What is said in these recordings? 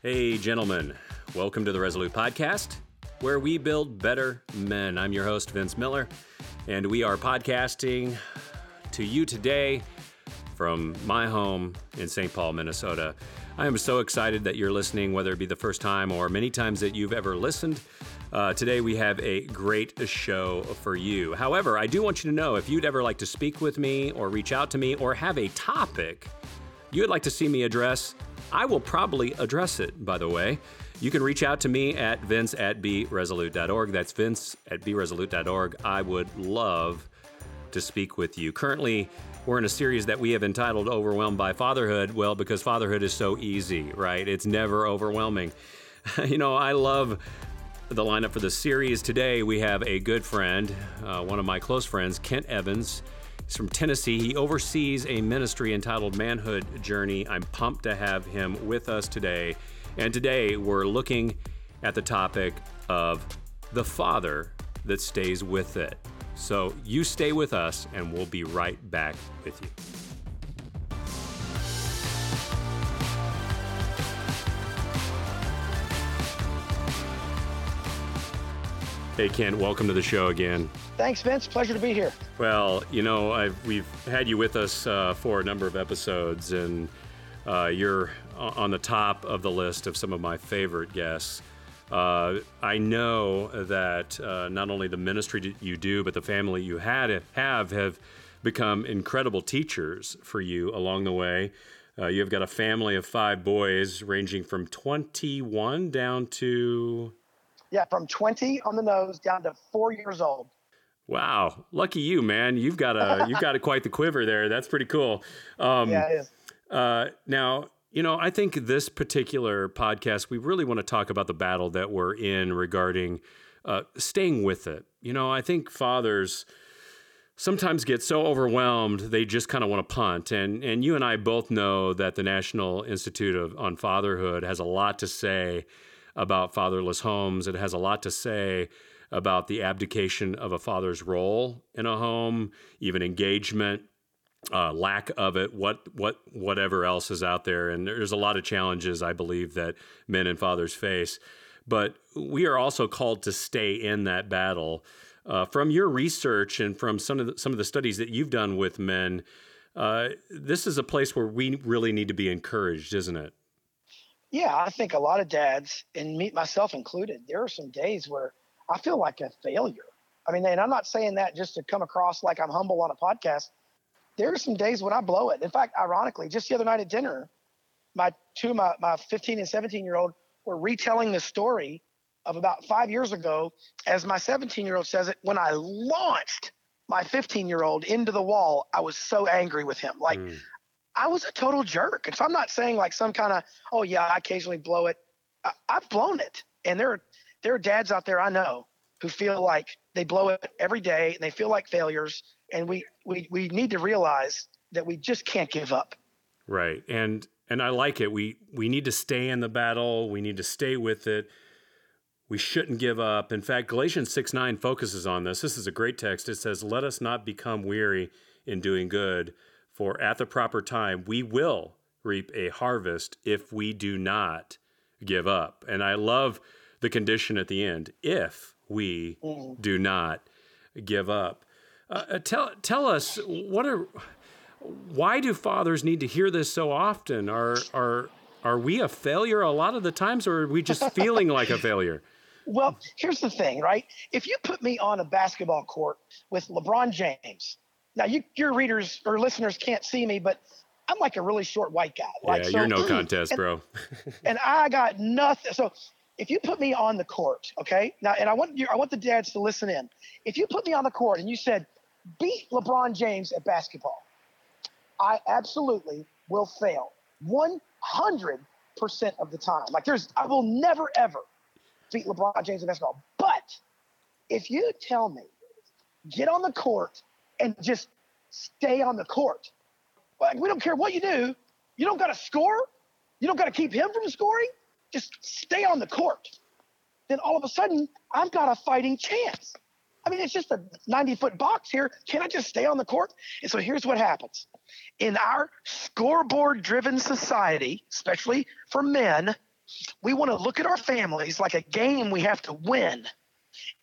Hey, gentlemen, welcome to the Resolute Podcast, where we build better men. I'm your host, Vince Miller, and we are podcasting to you today from my home in St. Paul, Minnesota. I am so excited that you're listening, whether it be the first time or many times that you've ever listened. Uh, today, we have a great show for you. However, I do want you to know if you'd ever like to speak with me or reach out to me or have a topic you would like to see me address, I will probably address it, by the way. You can reach out to me at vince at beresolute.org. That's vince at beresolute.org. I would love to speak with you. Currently, we're in a series that we have entitled Overwhelmed by Fatherhood. Well, because fatherhood is so easy, right? It's never overwhelming. you know, I love the lineup for the series. Today, we have a good friend, uh, one of my close friends, Kent Evans. He's from Tennessee. He oversees a ministry entitled Manhood Journey. I'm pumped to have him with us today. And today we're looking at the topic of the father that stays with it. So you stay with us, and we'll be right back with you. Hey, Kent, welcome to the show again. Thanks, Vince. Pleasure to be here. Well, you know, I've, we've had you with us uh, for a number of episodes, and uh, you're on the top of the list of some of my favorite guests. Uh, I know that uh, not only the ministry that you do, but the family you had have have become incredible teachers for you along the way. Uh, you've got a family of five boys, ranging from 21 down to yeah, from 20 on the nose down to four years old. Wow, lucky you, man! You've got a you've got a quite the quiver there. That's pretty cool. Um, yeah, it is. Uh, now, you know, I think this particular podcast, we really want to talk about the battle that we're in regarding uh, staying with it. You know, I think fathers sometimes get so overwhelmed they just kind of want to punt. And and you and I both know that the National Institute of on Fatherhood has a lot to say about fatherless homes. It has a lot to say about the abdication of a father's role in a home, even engagement, uh, lack of it, what what whatever else is out there, and there's a lot of challenges I believe that men and fathers face. But we are also called to stay in that battle. Uh, from your research and from some of the, some of the studies that you've done with men, uh, this is a place where we really need to be encouraged, isn't it? Yeah, I think a lot of dads, and me myself included, there are some days where I feel like a failure. I mean, and I'm not saying that just to come across like I'm humble on a podcast. There are some days when I blow it. In fact, ironically, just the other night at dinner, my two my, my 15 and 17 year old were retelling the story of about five years ago, as my 17 year old says it, when I launched my 15 year old into the wall, I was so angry with him. Like, mm. I was a total jerk. And so I'm not saying like some kind of, oh, yeah, I occasionally blow it. I, have blown it. And there are there are dads out there I know who feel like they blow it every day and they feel like failures. And we, we, we need to realize that we just can't give up. Right. And, and I like it. We, we need to stay in the battle. We need to stay with it. We shouldn't give up. In fact, Galatians 6 9 focuses on this. This is a great text. It says, Let us not become weary in doing good, for at the proper time we will reap a harvest if we do not give up. And I love the condition at the end if we mm. do not give up. Uh, uh, tell tell us what are why do fathers need to hear this so often? Are are are we a failure a lot of the times, or are we just feeling like a failure? Well, here's the thing, right? If you put me on a basketball court with LeBron James, now you, your readers or listeners can't see me, but I'm like a really short white guy. Like, yeah, you're no contest, and, bro. and I got nothing. So if you put me on the court, okay, now, and I want you, I want the dads to listen in. If you put me on the court and you said, beat LeBron James at basketball, I absolutely will fail 100% of the time. Like there's, I will never ever beat LeBron James at basketball. But if you tell me, get on the court and just stay on the court, like we don't care what you do, you don't got to score, you don't got to keep him from scoring just stay on the court, then all of a sudden I've got a fighting chance. I mean, it's just a 90 foot box here. Can I just stay on the court? And so here's what happens in our scoreboard driven society, especially for men, we want to look at our families like a game we have to win.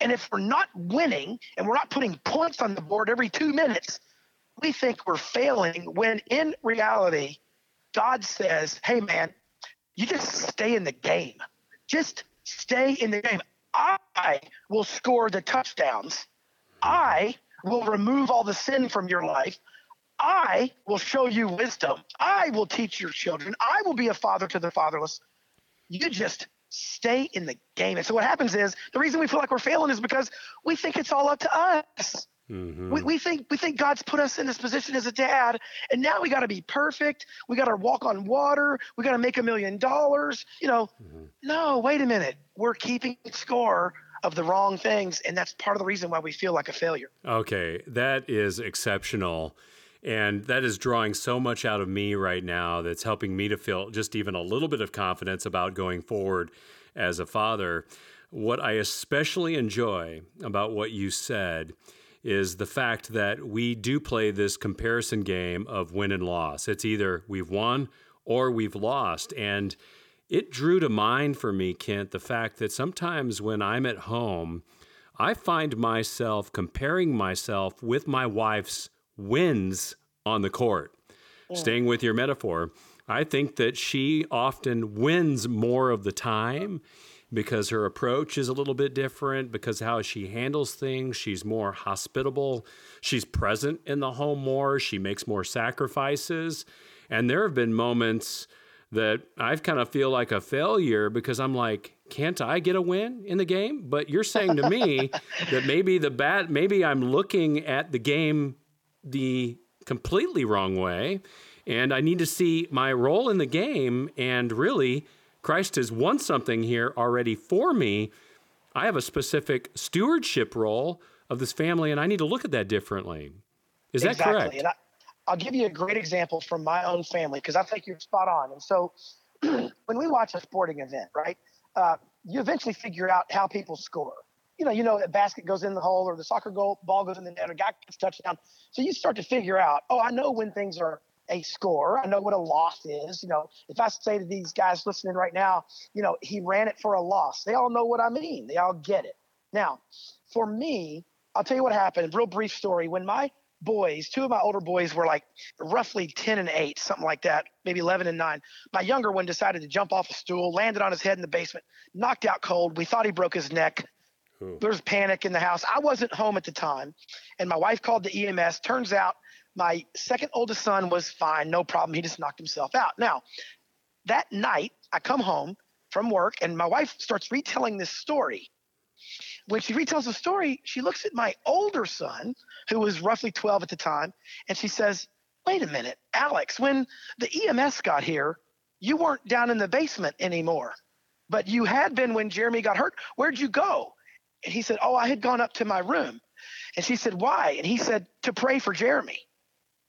And if we're not winning and we're not putting points on the board every two minutes, we think we're failing when in reality, God says, hey, man, you just stay in the game. Just stay in the game. I will score the touchdowns. I will remove all the sin from your life. I will show you wisdom. I will teach your children. I will be a father to the fatherless. You just stay in the game. And so what happens is the reason we feel like we're failing is because we think it's all up to us. Mm-hmm. We, we think we think God's put us in this position as a dad, and now we got to be perfect. We got to walk on water. We got to make a million dollars. You know, mm-hmm. no, wait a minute. We're keeping score of the wrong things, and that's part of the reason why we feel like a failure. Okay, that is exceptional. And that is drawing so much out of me right now that's helping me to feel just even a little bit of confidence about going forward as a father. What I especially enjoy about what you said is the fact that we do play this comparison game of win and loss. It's either we've won or we've lost. And it drew to mind for me, Kent, the fact that sometimes when I'm at home, I find myself comparing myself with my wife's wins on the court. Yeah. Staying with your metaphor, I think that she often wins more of the time because her approach is a little bit different, because how she handles things, she's more hospitable, she's present in the home more, she makes more sacrifices. And there have been moments that I've kind of feel like a failure because I'm like, can't I get a win in the game? But you're saying to me that maybe the bat, maybe I'm looking at the game the completely wrong way. And I need to see my role in the game. And really, Christ has won something here already for me. I have a specific stewardship role of this family, and I need to look at that differently. Is that exactly. correct? And I, will give you a great example from my own family because I think you're spot on. And so, when we watch a sporting event, right, uh, you eventually figure out how people score you know, you know that basket goes in the hole or the soccer goal ball goes in the net or guy gets touchdown. So you start to figure out, oh, I know when things are a score. I know what a loss is. You know, if I say to these guys listening right now, you know, he ran it for a loss, they all know what I mean. They all get it. Now, for me, I'll tell you what happened. Real brief story. When my boys, two of my older boys were like roughly 10 and 8, something like that, maybe 11 and 9. My younger one decided to jump off a stool, landed on his head in the basement, knocked out cold. We thought he broke his neck. Ooh. There's panic in the house. I wasn't home at the time, and my wife called the EMS. Turns out my second oldest son was fine, no problem. He just knocked himself out. Now, that night, I come home from work, and my wife starts retelling this story. When she retells the story, she looks at my older son, who was roughly 12 at the time, and she says, Wait a minute, Alex, when the EMS got here, you weren't down in the basement anymore, but you had been when Jeremy got hurt. Where'd you go? And he said, Oh, I had gone up to my room. And she said, Why? And he said, To pray for Jeremy.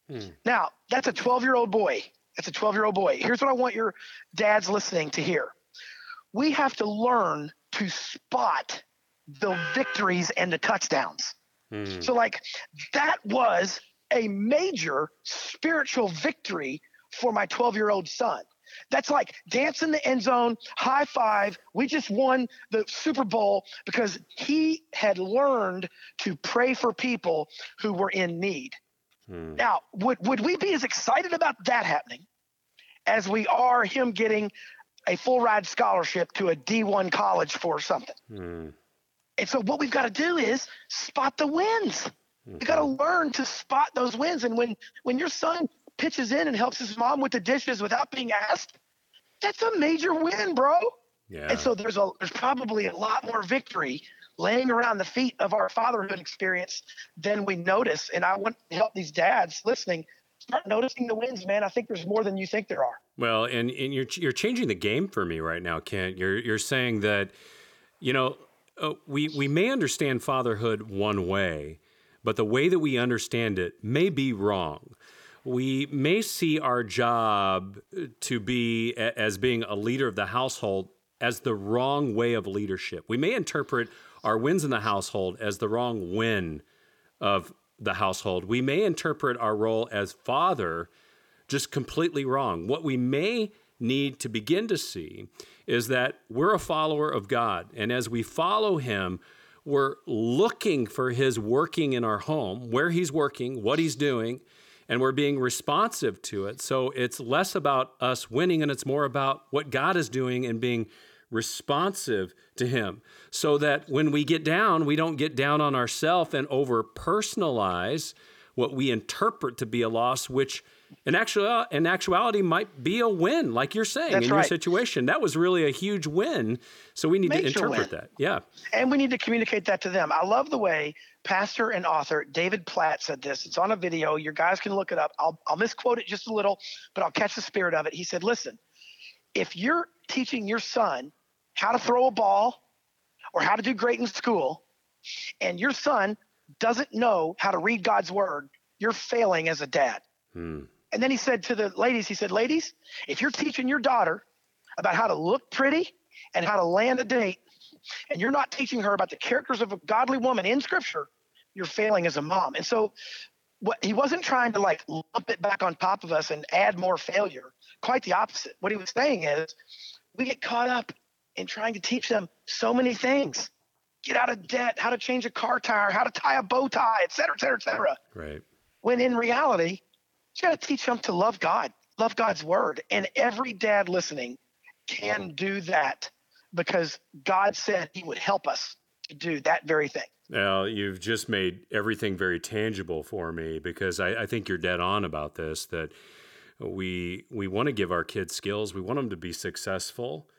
Hmm. Now, that's a 12 year old boy. That's a 12 year old boy. Here's what I want your dads listening to hear we have to learn to spot the victories and the touchdowns. Hmm. So, like, that was a major spiritual victory for my 12 year old son. That's like dance in the end zone, high five. We just won the Super Bowl because he had learned to pray for people who were in need. Hmm. Now, would, would we be as excited about that happening as we are him getting a full ride scholarship to a D1 college for something? Hmm. And so, what we've got to do is spot the wins. You got to learn to spot those wins. And when when your son pitches in and helps his mom with the dishes without being asked, that's a major win, bro. Yeah. And so there's a there's probably a lot more victory laying around the feet of our fatherhood experience than we notice. And I want to help these dads listening start noticing the wins, man. I think there's more than you think there are. Well, and, and you're you're changing the game for me right now, Kent. You're you're saying that, you know, uh, we we may understand fatherhood one way, but the way that we understand it may be wrong we may see our job uh, to be as being a leader of the household as the wrong way of leadership. We may interpret our wins in the household as the wrong win of the household. We may interpret our role as father just completely wrong. What we may need to begin to see is that we're a follower of God. And as we follow Him, we're looking for His working in our home, where He's working, what He's doing, and we're being responsive to it. So it's less about us winning and it's more about what God is doing and being responsive to Him. So that when we get down, we don't get down on ourselves and over personalize what we interpret to be a loss, which in actual in actuality might be a win, like you're saying That's in right. your situation. That was really a huge win. So we need Major to interpret win. that. Yeah. And we need to communicate that to them. I love the way pastor and author David Platt said this. It's on a video. Your guys can look it up. I'll, I'll misquote it just a little, but I'll catch the spirit of it. He said, Listen, if you're teaching your son how to throw a ball or how to do great in school, and your son doesn't know how to read God's word, you're failing as a dad. Hmm. And then he said to the ladies, he said, Ladies, if you're teaching your daughter about how to look pretty and how to land a date, and you're not teaching her about the characters of a godly woman in scripture, you're failing as a mom. And so what he wasn't trying to like lump it back on top of us and add more failure. Quite the opposite. What he was saying is we get caught up in trying to teach them so many things. Get out of debt, how to change a car tire, how to tie a bow tie, et cetera, et cetera, et cetera Right. when in reality, you got to teach them to love God, love God's word. And every dad listening can do that because God said he would help us to do that very thing. Now, you've just made everything very tangible for me because I, I think you're dead on about this that we we want to give our kids skills, we want them to be successful,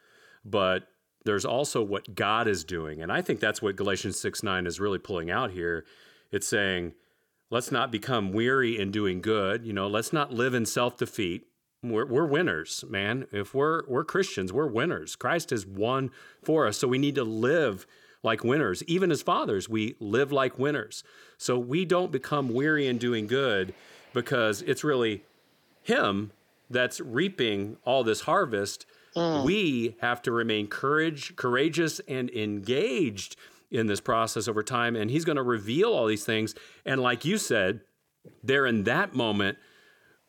but there's also what God is doing. And I think that's what Galatians 6 9 is really pulling out here. It's saying, let's not become weary in doing good. You know, let's not live in self defeat. We're, we're winners, man. If we're we're Christians, we're winners. Christ has won for us, so we need to live like winners. Even as fathers, we live like winners. So we don't become weary in doing good because it's really Him that's reaping all this harvest. We have to remain courage, courageous, and engaged in this process over time. And He's going to reveal all these things. And like you said, there in that moment,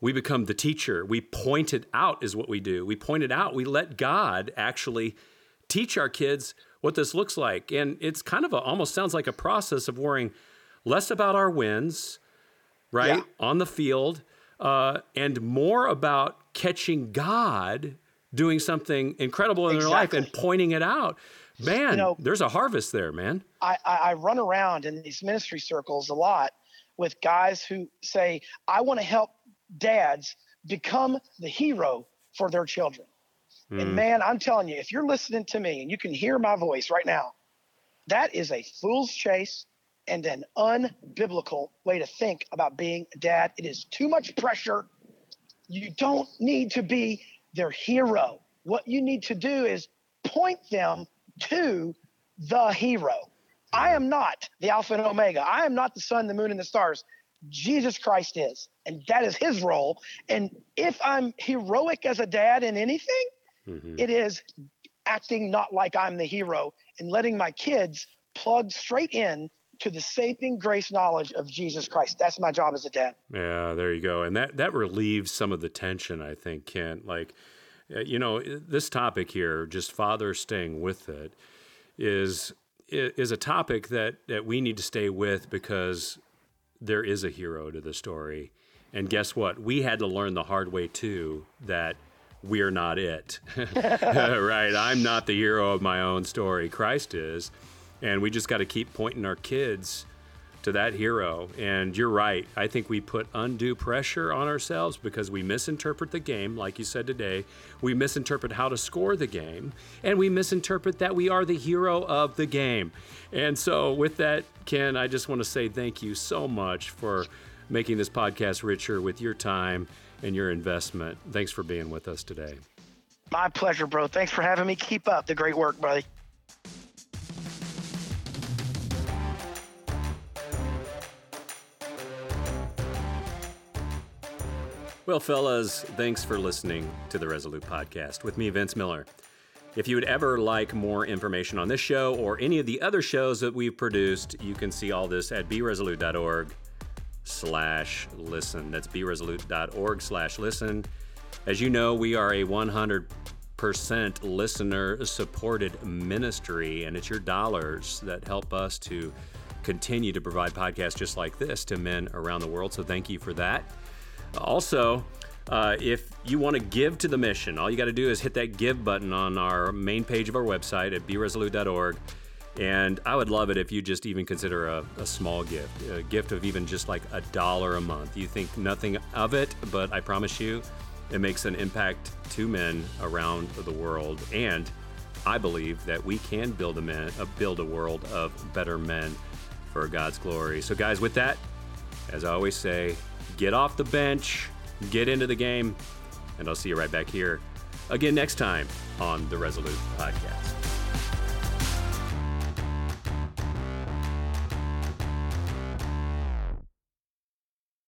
we become the teacher. We point it out, is what we do. We point it out. We let God actually teach our kids what this looks like. And it's kind of a, almost sounds like a process of worrying less about our wins, right, Yeah. on the field, uh, and more about catching God doing something incredible in their life and pointing it out. Man, know- there's a harvest there, man. I, I, I run around in these ministry circles a lot with guys who say, I want to help dads become the hero for their children. And hmm. man, I'm telling you, if you're listening to me and you can hear my voice right now, that is a fool's chase and an unbiblical way to think about being a dad. It is too much pressure. You don't need to be their hero. What you need to do is point them to the hero. I am not the Alpha and Omega. I am not the sun, the moon, and the stars. Jesus Christ is, and that is his role. And if I'm heroic as a dad in anything, Mhm. it is acting not like I'm the hero and letting my kids plug straight in to the saving grace knowledge of Jesus Christ. That's my job as a dad. Yeah, there you go. And that that relieves some of the tension, I think, Kent. Like, uh, you know, this topic here, just father staying with it, is is a topic that that we need to stay with because there is a hero to the story. And guess what? We had to learn the hard way too that we're not it. right? I'm not the hero of my own story. Christ is. And we just got to keep pointing our kids to that hero. And you're right. I think we put undue pressure on ourselves because we misinterpret the game, like you said today. We misinterpret how to score the game, and we misinterpret that we are the hero of the game. And so, with that, Ken, I just want to say thank you so much for making this podcast richer with your time and your investment. Thanks for being with us today. My pleasure, bro. Thanks for having me. Keep up the great work, buddy. Well, fellas, thanks for listening to the Resolute Podcast with me, Vince Miller. If you would ever like more information on this show or any of the other shows that we've produced, you can see all this at beresolute.org slash listen. That's beresolute.org slash listen. As you know, we are a 100% listener supported ministry, and it's your dollars that help us to continue to provide podcasts just like this to men around the world. So thank you for that. Also, uh, if you want to give to the mission, all you got to do is hit that give button on our main page of our website at beresolute.org. And I would love it if you just even consider a, a, small gift, a gift of even just like a dollar a month. You think nothing of it, but I promise you, it makes an impact to men around the world. And I believe that we can build a man, uh, build a world of better men for God's glory. So, guys, with that, as I always say, get off the bench, get into the game, and I'll see you right back here again next time on the Resolute Podcast.